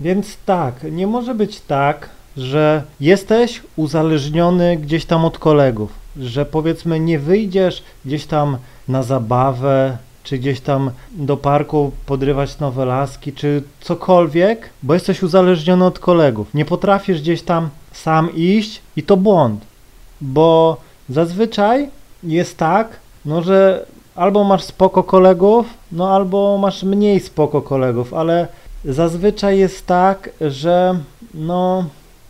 Więc tak, nie może być tak, że jesteś uzależniony gdzieś tam od kolegów, że powiedzmy nie wyjdziesz gdzieś tam na zabawę, czy gdzieś tam do parku podrywać nowe laski, czy cokolwiek, bo jesteś uzależniony od kolegów. Nie potrafisz gdzieś tam sam iść i to błąd, bo zazwyczaj jest tak, no że albo masz spoko kolegów, no albo masz mniej spoko kolegów, ale zazwyczaj jest tak, że no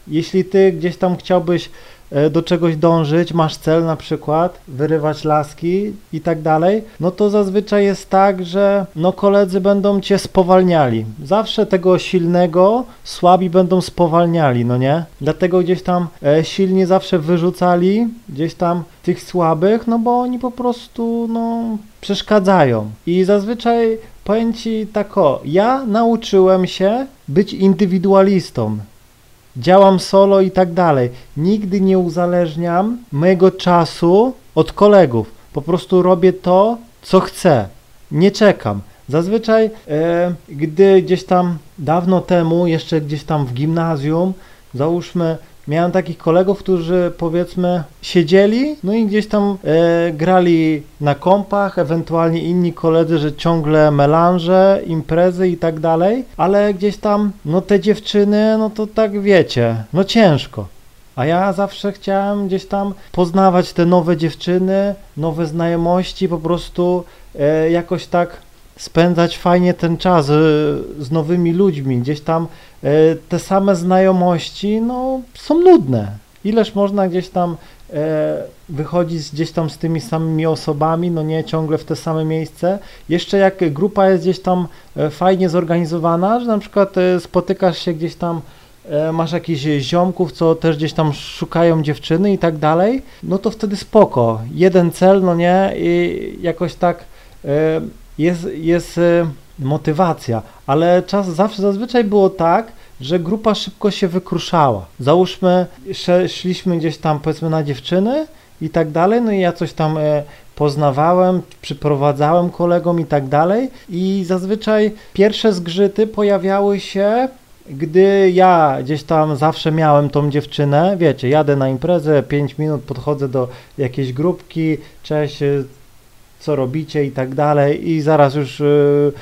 jeśli ty gdzieś tam chciałbyś e, do czegoś dążyć, masz cel na przykład, wyrywać laski i tak dalej, no to zazwyczaj jest tak, że no koledzy będą cię spowalniali. Zawsze tego silnego słabi będą spowalniali, no nie? Dlatego gdzieś tam e, silni zawsze wyrzucali gdzieś tam tych słabych, no bo oni po prostu no przeszkadzają. I zazwyczaj powiem ci tak o, ja nauczyłem się być indywidualistą działam solo i tak dalej. Nigdy nie uzależniam mojego czasu od kolegów. Po prostu robię to, co chcę. Nie czekam. Zazwyczaj, e, gdy gdzieś tam dawno temu, jeszcze gdzieś tam w gimnazjum, załóżmy, miałem takich kolegów, którzy powiedzmy siedzieli, no i gdzieś tam e, grali na kompach, ewentualnie inni koledzy, że ciągle melanże, imprezy i tak dalej, ale gdzieś tam, no te dziewczyny, no to tak wiecie, no ciężko. A ja zawsze chciałem gdzieś tam poznawać te nowe dziewczyny, nowe znajomości, po prostu e, jakoś tak spędzać fajnie ten czas e, z nowymi ludźmi. Gdzieś tam e, te same znajomości, no, są nudne. Ileż można gdzieś tam e, wychodzić gdzieś tam z tymi samymi osobami, no nie ciągle w te same miejsce. Jeszcze jak grupa jest gdzieś tam fajnie zorganizowana, że na przykład spotykasz się gdzieś tam masz jakichś ziomków, co też gdzieś tam szukają dziewczyny i tak dalej, no to wtedy spoko. Jeden cel, no nie, i jakoś tak jest, jest e, motywacja, ale czas zawsze zazwyczaj było tak, że grupa szybko się wykruszała. Załóżmy, szliśmy gdzieś tam powiedzmy na dziewczyny i tak dalej, no i ja coś tam e, poznawałem, przyprowadzałem kolegom i tak dalej. I zazwyczaj pierwsze zgrzyty pojawiały się gdy ja gdzieś tam zawsze miałem tą dziewczynę, wiecie, jadę na imprezę, 5 minut podchodzę do jakiejś grupki, cześć, y, co robicie i tak dalej i zaraz już y,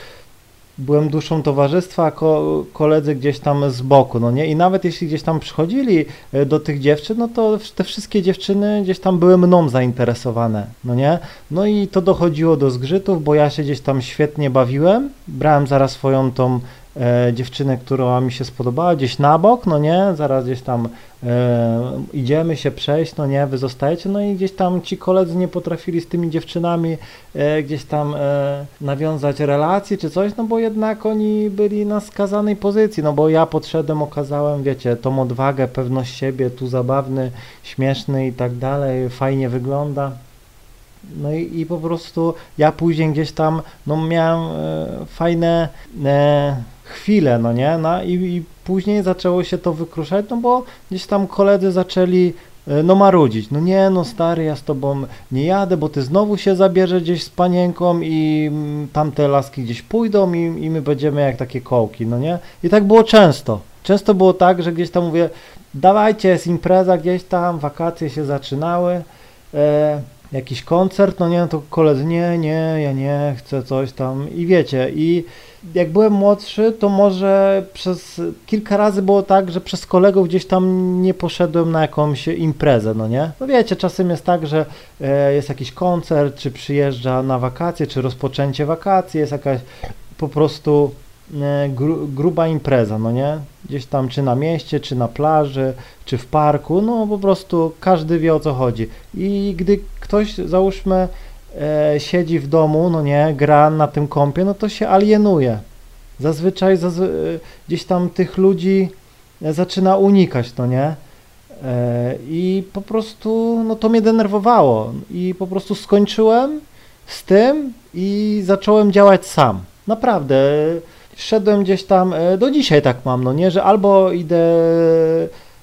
byłem duszą towarzystwa, ko, koledzy gdzieś tam z boku, no nie? I nawet jeśli gdzieś tam przychodzili y, do tych dziewczyn, no to te wszystkie dziewczyny gdzieś tam były mną zainteresowane, no nie? No i to dochodziło do zgrzytów, bo ja się gdzieś tam świetnie bawiłem, brałem zaraz swoją tą e, dziewczynę, która mi się spodobała, gdzieś na bok, no nie, zaraz gdzieś tam e, idziemy się przejść, no nie, wy zostajecie, no i gdzieś tam ci koledzy nie potrafili z tymi dziewczynami e, gdzieś tam e, nawiązać relacje czy coś, no bo jednak oni byli na skazanej pozycji, no bo ja podszedłem, okazałem, wiecie, tą odwagę, pewność siebie, tu zabawny, śmieszny i tak dalej, fajnie wygląda. No i, i po prostu ja później gdzieś tam, no miałem e, fajne e, chwile, no nie, no i, i później zaczęło się to wykruszać, no bo gdzieś tam koledzy zaczęli e, no marudzić, no nie, no stary, ja z tobą nie jadę, bo ty znowu się zabierzesz gdzieś z panienką i mm, tamte laski gdzieś pójdą i, i my będziemy jak takie kołki, no nie? I tak było często. Często było tak, że gdzieś tam mówię, dawajcie, jest impreza gdzieś tam, wakacje się zaczynały, e, jakiś koncert, no nie, no to koledzy, nie, nie, ja nie chcę coś tam i wiecie, i jak byłem młodszy, to może przez kilka razy było tak, że przez kolegów gdzieś tam nie poszedłem na jakąś imprezę, no nie? No wiecie, czasem jest tak, że e, jest jakiś koncert, czy przyjeżdża na wakacje, czy rozpoczęcie wakacji, jest jakaś po prostu gru, gruba impreza, no nie? Gdzieś tam czy na mieście, czy na plaży, czy w parku, no po prostu każdy wie o co chodzi. I gdy ktoś, załóżmy, e, siedzi w domu, no nie, gra na tym kompie, no to się alienuje. Zazwyczaj zazwy, e, gdzieś tam tych ludzi e, zaczyna unikać, no nie? E, I po prostu, no to mnie denerwowało i po prostu skończyłem z tym i zacząłem działać sam. Naprawdę, szedłem gdzieś tam, e, do dzisiaj tak mam, no nie, że albo idę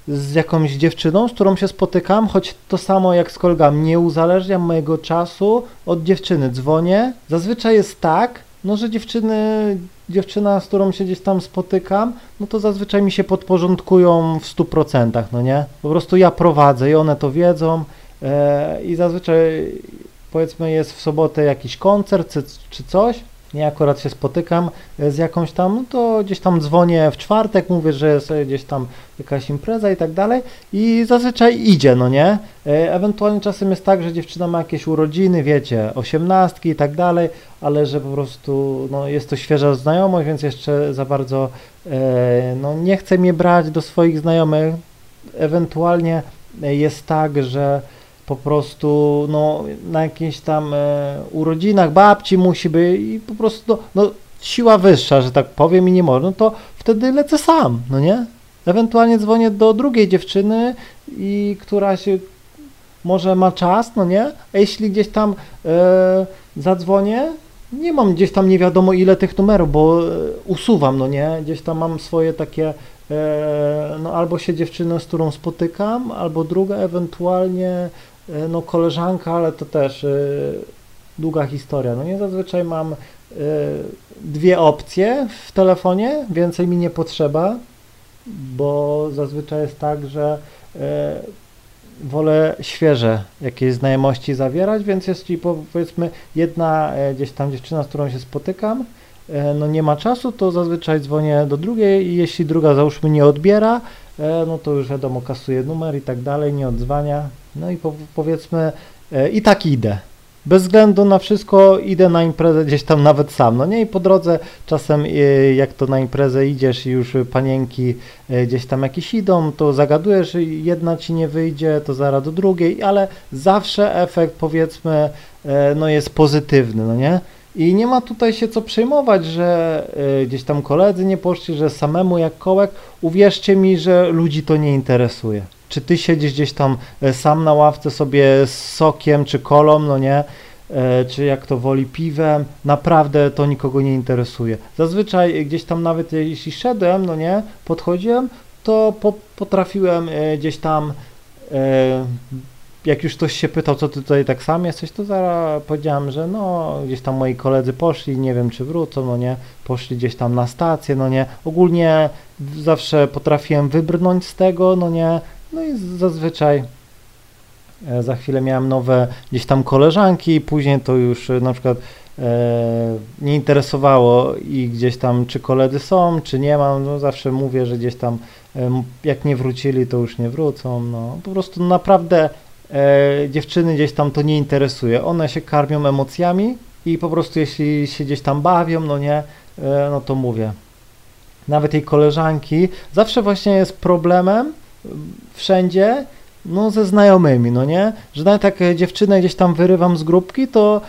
z jakąś dziewczyną, z którą się spotykam, choć to samo jak z kolegami, nie uzależniam mojego czasu od dziewczyny. Dzwonię. Zazwyczaj jest tak, no, że dziewczyny dziewczyna, z którą się gdzieś tam spotykam, no to zazwyczaj mi się podporządkują w 100%, no nie? Po prostu ja prowadzę i one to wiedzą e, i zazwyczaj powiedzmy jest w sobotę jakiś koncert czy, czy coś, nie akurat się spotykam e, z jakąś tam, no to gdzieś tam dzwonię w czwartek, mówię, że jest gdzieś tam jakaś impreza i tak dalej i zazwyczaj idzie, no nie? E, ewentualnie czasem jest tak, że dziewczyna ma jakieś urodziny, wiecie, osiemnastki i tak dalej, ale że po prostu no, jest to świeża znajomość, więc jeszcze za bardzo e, no, nie chce mnie brać do swoich znajomych. Ewentualnie jest tak, że po prostu no, na jakichś tam e, urodzinach babci musi być i po prostu no, no, siła wyższa, że tak powiem i nie może, no to wtedy lecę sam, no nie? Ewentualnie dzwonię do drugiej dziewczyny i która się może ma czas, no nie? A jeśli gdzieś tam e, zadzwonię, nie mam gdzieś tam nie wiadomo ile tych numerów, bo e, usuwam, no nie? Gdzieś tam mam swoje takie, e, no albo się dziewczynę, z którą spotykam, albo druga ewentualnie no koleżanka, ale to też y, długa historia. No nie zazwyczaj mam y, dwie opcje w telefonie, więcej mi nie potrzeba, bo zazwyczaj jest tak, że wolę świeże jakieś znajomości zawierać, więc jeśli powiedzmy jedna gdzieś tam dziewczyna, z którą się spotykam, no nie ma czasu, to zazwyczaj dzwonię do drugiej i jeśli druga załóżmy nie odbiera, no to już wiadomo, kasuje numer i tak dalej, nie odzwania, no i po, powiedzmy, e, i tak idę. Bez względu na wszystko idę na imprezę gdzieś tam nawet sam. No nie i po drodze czasem e, jak to na imprezę idziesz i już panienki e, gdzieś tam jakieś idą, to zagadujesz, jedna ci nie wyjdzie, to zaraz do drugiej, ale zawsze efekt powiedzmy no jest pozytywny, no nie? I nie ma tutaj się co przejmować, że gdzieś tam koledzy nie poszli, że samemu jak kołek. Uwierzcie mi, że ludzi to nie interesuje czy ty siedzisz gdzieś tam e, sam na ławce sobie z sokiem czy kolą, no nie, e, czy jak to woli piwem, naprawdę to nikogo nie interesuje. Zazwyczaj gdzieś tam nawet jeśli szedłem, no nie, podchodziłem, to po, potrafiłem e, gdzieś tam jak już ktoś się pytał, co ty tutaj tak sam jesteś, to zaraz powiedziałem, że no, gdzieś tam moi koledzy poszli, nie wiem czy wrócą, no nie, poszli gdzieś tam na stację, no nie, ogólnie zawsze potrafiłem wybrnąć z tego, no nie, no i zazwyczaj e, za chwilę miałem nowe gdzieś tam koleżanki, później to już e, na przykład e, nie interesowało i gdzieś tam czy koledzy są, czy nie mam, no zawsze mówię, że gdzieś tam e, jak nie wrócili, to już nie wrócą, no. Po prostu naprawdę e, dziewczyny gdzieś tam to nie interesuje, one się karmią emocjami i po prostu jeśli się gdzieś tam bawią, no nie, e, no to mówię. Nawet jej koleżanki, zawsze właśnie jest problemem, wszędzie, no ze znajomymi, no nie? Że nawet jak dziewczynę gdzieś tam wyrywam z grupki, to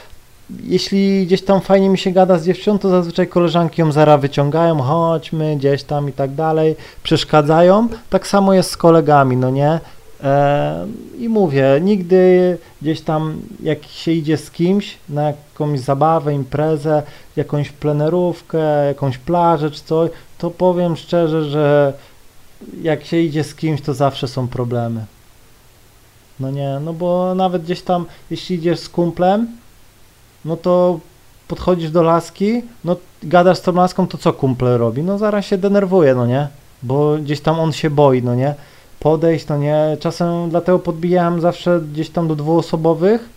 jeśli gdzieś tam fajnie mi się gada z dziewczyną, to zazwyczaj koleżanki ją zara wyciągają, chodźmy gdzieś tam i tak dalej, przeszkadzają. Tak samo jest z kolegami, no nie? I mówię, nigdy gdzieś tam jak się idzie z kimś na jakąś zabawę, imprezę, jakąś plenerówkę, jakąś plażę czy coś, to powiem szczerze, że jak się idzie z kimś, to zawsze są problemy. No nie, no bo nawet gdzieś tam, jeśli idziesz z kumplem, no to podchodzisz do laski, no gadasz z tą laską, to co kumple robi? No zaraz się denerwuje, no nie? Bo gdzieś tam on się boi, no nie? Podejść, no nie? Czasem dlatego podbijałem zawsze gdzieś tam do dwuosobowych,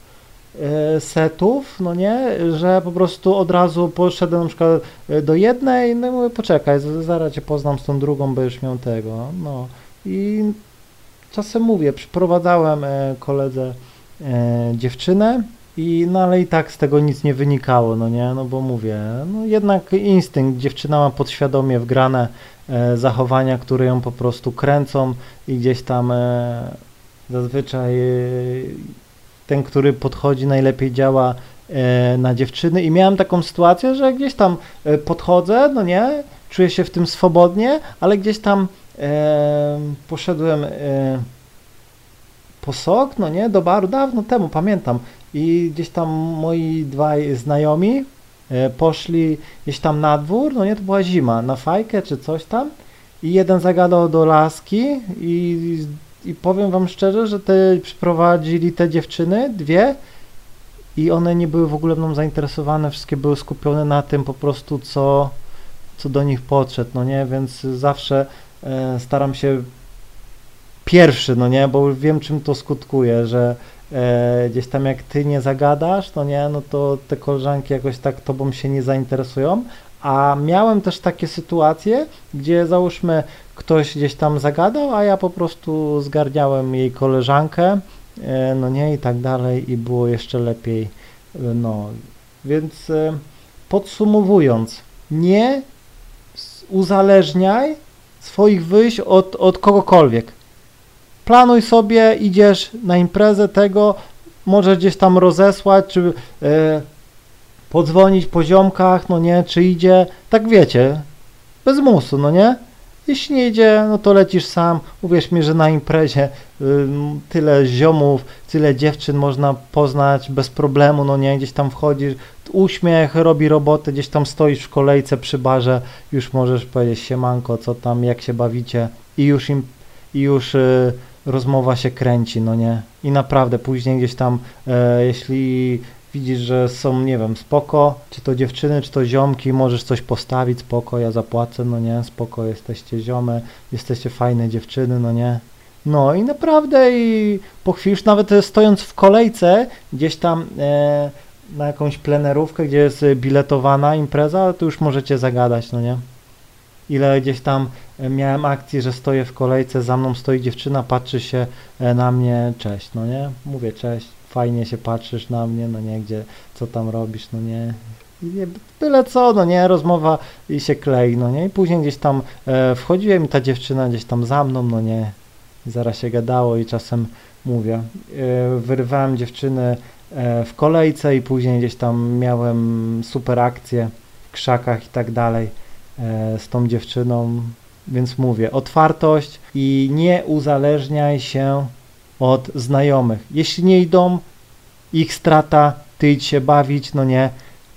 E, setów, no nie, że po prostu od razu poszedłem na przykład e, do jednej, no i mówię, poczekaj, zaraz cię poznam z tą drugą, będziesz miał tego, no i czasem mówię, przyprowadzałem e, koledze dziewczynę i no ale i tak z tego nic nie wynikało, no nie, no bo mówię, no jednak instynkt, dziewczyna ma podświadomie wgrane zachowania, które ją po prostu kręcą i gdzieś tam zazwyczaj ten, który podchodzi, najlepiej działa e, na dziewczyny. I miałem taką sytuację, że gdzieś tam e, podchodzę, no nie, czuję się w tym swobodnie, ale gdzieś tam e, poszedłem e, po sok, no nie, do baru dawno temu, pamiętam i gdzieś tam moi dwaj znajomi e, poszli gdzieś tam na dwór, no nie, to była zima, na fajkę czy coś tam. I jeden zagadał do laski i i powiem wam szczerze, że te przyprowadzili te dziewczyny, dwie, i one nie były w ogóle mną zainteresowane, wszystkie były skupione na tym po prostu, co co do nich podszedł, no nie, więc zawsze e, staram się pierwszy, no nie, bo wiem czym to skutkuje, że e, gdzieś tam jak ty nie zagadasz, no nie, no to te koleżanki jakoś tak tobą się nie zainteresują, a miałem też takie sytuacje, gdzie załóżmy ktoś gdzieś tam zagadał, a ja po prostu zgarniałem jej koleżankę, e, no nie, i tak dalej i było jeszcze lepiej, e, no, więc e, podsumowując, nie uzależniaj swoich wyjść od, od kogokolwiek. Planuj sobie, idziesz na imprezę tego, możesz gdzieś tam rozesłać, czy e, podzwonić po ziomkach, no nie, czy idzie, tak wiecie, bez musu, no nie? Jeśli nie idzie, no to lecisz sam. Uwierz mi, że na imprezie ym, tyle ziomów, tyle dziewczyn można poznać bez problemu, no nie, gdzieś tam wchodzisz, uśmiech robi robotę, gdzieś tam stoisz w kolejce przy barze, już możesz powiedzieć siemanko, co tam, jak się bawicie i już im, i już y, rozmowa się kręci, no nie. I naprawdę później gdzieś tam, e, jeśli widzisz, że są, nie wiem, spoko, czy to dziewczyny, czy to ziomki, możesz coś postawić, spoko, ja zapłacę, no nie, spoko, jesteście ziomy, jesteście fajne dziewczyny, no nie. No i naprawdę i po chwili już nawet e, stojąc w kolejce gdzieś tam e, na jakąś plenerówkę, gdzie jest e, biletowana impreza, to już możecie zagadać, no nie. Ile gdzieś tam e, miałem akcji, że stoję w kolejce, za mną stoi dziewczyna, patrzy się e, na mnie, cześć, no nie, mówię cześć, fajnie się patrzysz na mnie, no nie, gdzie, co tam robisz, no nie, byle co, no nie, rozmowa i się klei, no nie, i później gdzieś tam e, wchodziłem i ta dziewczyna gdzieś tam za mną, no nie, i zaraz się gadało i czasem mówię, e, wyrywałem dziewczyny e, w kolejce i później gdzieś tam miałem super akcje w krzakach i tak dalej z tą dziewczyną, więc mówię, otwartość i nie uzależniaj się od znajomych. Jeśli nie idą, ich strata, ty idź się bawić, no nie.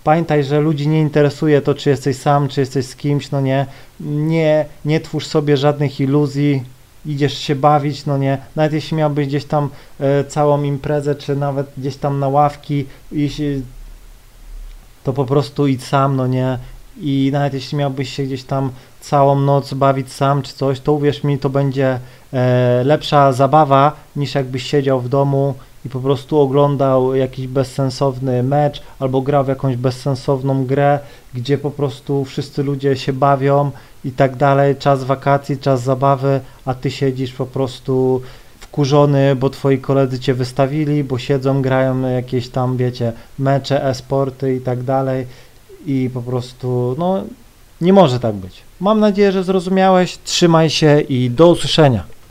Pamiętaj, że ludzi nie interesuje to, czy jesteś sam, czy jesteś z kimś, no nie. Nie, nie twórz sobie żadnych iluzji, idziesz się bawić, no nie. Nawet jeśli miałbyś gdzieś tam e, całą imprezę, czy nawet gdzieś tam na ławki, jeśli, to po prostu idź sam, no nie. I nawet jeśli miałbyś się gdzieś tam całą noc bawić sam czy coś, to uwierz mi, to będzie e, lepsza zabawa niż jakbyś siedział w domu i po prostu oglądał jakiś bezsensowny mecz albo grał w jakąś bezsensowną grę, gdzie po prostu wszyscy ludzie się bawią i tak dalej, czas wakacji, czas zabawy, a ty siedzisz po prostu wkurzony, bo twoi koledzy cię wystawili, bo siedzą, grają jakieś tam, wiecie, mecze, e-sporty i tak dalej i po prostu, no, nie może tak być. Mam nadzieję, że zrozumiałeś. Trzymaj się i do usłyszenia.